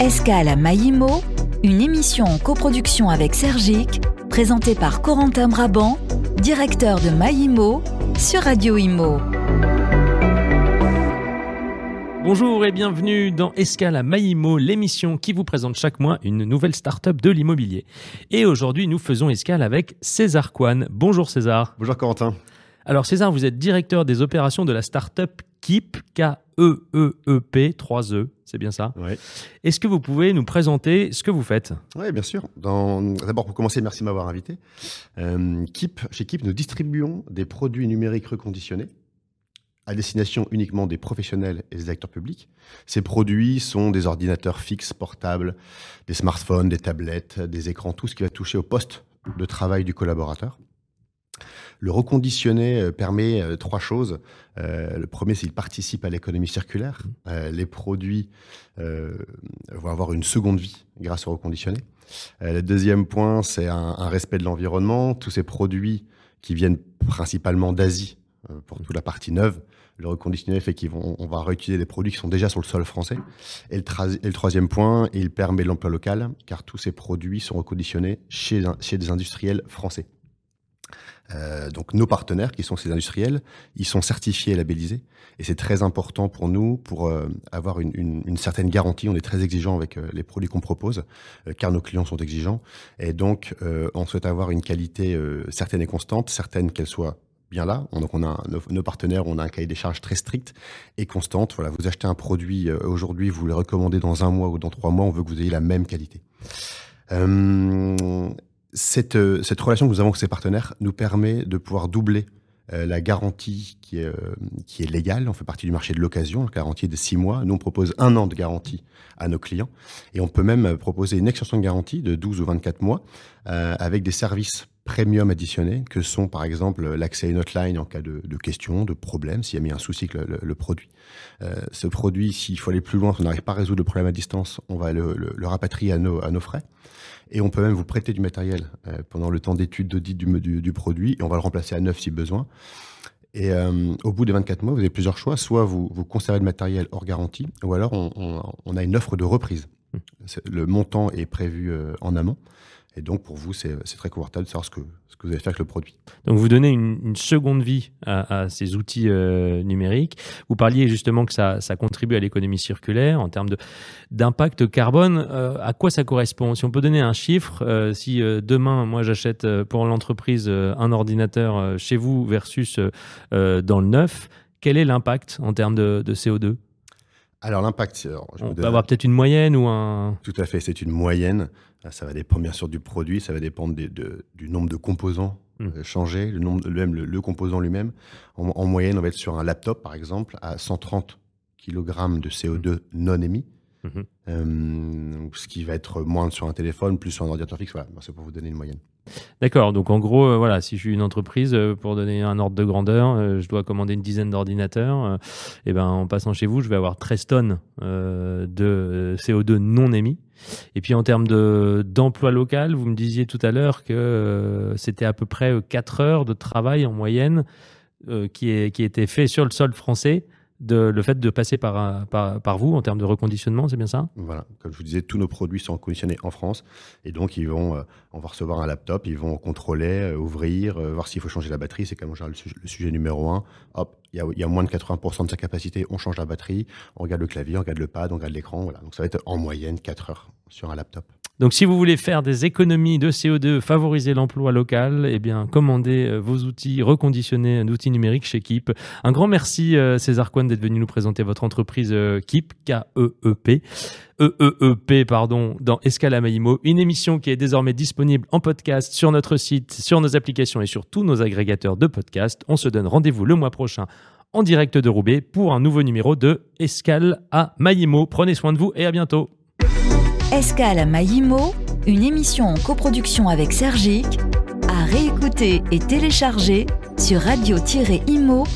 Escale à Maïmo, une émission en coproduction avec Sergic, présentée par Corentin Brabant, directeur de Maïmo, sur Radio Imo. Bonjour et bienvenue dans Escale à Maïmo, l'émission qui vous présente chaque mois une nouvelle start-up de l'immobilier. Et aujourd'hui, nous faisons escale avec César Kwan. Bonjour César. Bonjour Corentin. Alors César, vous êtes directeur des opérations de la start-up KEEP, K-E-E-E-P, 3 E, c'est bien ça Oui, Est-ce que vous pouvez nous présenter ce que vous faites ouais, bien sûr. Dans- D'abord, pour commencer, merci de m'avoir invité. Euh, Keep, chez Keep, nous distribuons des produits numériques reconditionnés à destination uniquement des professionnels et des acteurs publics. Ces produits sont des ordinateurs fixes, portables, des smartphones, des tablettes, des écrans, tout ce qui va toucher au poste de travail du collaborateur. Le reconditionné euh, permet euh, trois choses. Euh, le premier, c'est qu'il participe à l'économie circulaire. Euh, les produits vont avoir une seconde vie grâce au reconditionné. Le deuxième point, c'est un, un respect de l'environnement. Tous ces produits qui viennent principalement d'Asie pour toute la partie neuve, le reconditionné fait qu'on on va réutiliser des produits qui sont déjà sur le sol français. Et le, tra- et le troisième point, il permet l'emploi local, car tous ces produits sont reconditionnés chez, un- chez des industriels français. Euh, donc nos partenaires, qui sont ces industriels, ils sont certifiés et labellisés. Et c'est très important pour nous pour euh, avoir une, certaine garantie. On est très exigeant avec euh, les produits qu'on propose, car nos clients sont exigeants. Et donc, on souhaite avoir une qualité certaine et constante, certaine qu'elle soit bien là. On- donc, on a nos, partenaires, on a un cahier des charges très strict et constante. Voilà, vous achetez un produit aujourd'hui, vous le recommandez dans un mois ou dans trois mois, on veut que vous ayez la même qualité. Euh, cette, euh, cette relation que nous avons avec ces partenaires nous permet de pouvoir doubler euh, la garantie qui est, euh, qui est légale. On fait partie du marché de l'occasion, la garantie est de six mois. Nous, on propose un an de garantie à nos clients. Et on peut même proposer une extension de garantie de 12 ou 24 mois euh, avec des services premium additionnés que sont par exemple l'accès à une hotline en cas de, de questions, de problèmes, s'il y a mis un souci avec le, produit. Euh, ce produit, s'il faut aller plus loin, si on n'arrive pas à résoudre le problème à distance, on va le, le- le rapatrier à nos, à nos frais. Et on peut même vous prêter du matériel euh, pendant le temps d'étude, d'audit du, du, du produit, et on va le remplacer à neuf si besoin. Et euh, au bout des 24 mois, vous avez plusieurs choix. Soit vous, vous conservez le matériel hors garantie, ou alors on, on- on a une offre de reprise. C'est- Le montant est prévu en amont. Et donc, pour vous, c'est très confortable de savoir ce que, ce que vous allez faire avec le produit. Donc vous donnez une, seconde vie à, ces outils euh, numériques. Vous parliez justement que ça, contribue à l'économie circulaire en termes d'impact carbone. Euh, à quoi ça correspond? Si on peut donner un chiffre, euh, si demain, moi j'achète pour l'entreprise un ordinateur chez vous versus dans le neuf, quel est l'impact en termes de CO2 Alors, l'impact, On peut avoir peut-être une moyenne ou un... Tout à fait, c'est une moyenne. Euh, Ça va dépendre bien sûr du produit, ça va dépendre des- de- du nombre de composants Mm. euh, changés, le, nombre, même, le, le composant lui-même. En, en moyenne, on va être sur un laptop, par exemple, à 130 kg de CO2 non émis, Mhm. Euh, ce qui va être moins sur un téléphone, plus sur un ordinateur fixe. Voilà, c'est pour vous donner une moyenne. D'accord, donc en gros, euh, voilà, si je suis une entreprise, euh, pour donner un ordre de grandeur, je dois commander une dizaine d'ordinateurs. et ben, en passant chez vous, je vais avoir 13 tonnes de euh, CO2 non émis. Et puis en termes de- d'emploi local, vous me disiez tout à l'heure que c'était à peu près 4 heures de travail en moyenne qui, est, qui était fait sur le sol français. Le fait de passer par, un- par, par vous en termes de reconditionnement, c'est bien ça? Voilà, comme je vous disais, tous nos produits sont conditionnés en France et donc ils vont, euh, on va recevoir un laptop, ils vont contrôler, euh, ouvrir, euh, voir s'il faut changer la batterie. C'est en général le, sujet- numéro un. Hop, il y y a moins de 80% de sa capacité, on change la batterie, on regarde le clavier, on regarde le pad, on regarde l'écran. Voilà, donc ça va être en moyenne 4 heures sur un laptop. Donc, si vous voulez faire des économies de CO2, favoriser l'emploi local, eh bien, commandez euh, vos outils reconditionnés d'outils numériques chez Keep. Un grand merci, euh, César Coine, d'être venu nous présenter votre entreprise euh, Keep, K-E-E-P. E-E-E-P, pardon, dans Escala Maïmo, une émission qui est désormais disponible en podcast sur notre site, sur nos applications et sur tous nos agrégateurs de podcasts. On se donne rendez-vous le mois prochain en direct de Roubaix pour un nouveau numéro de Escale à Maïmo. Prenez soin de vous et à bientôt. Escale à Maïmo, une émission en coproduction avec Sergic, à réécouter et télécharger sur radio-imo.fr.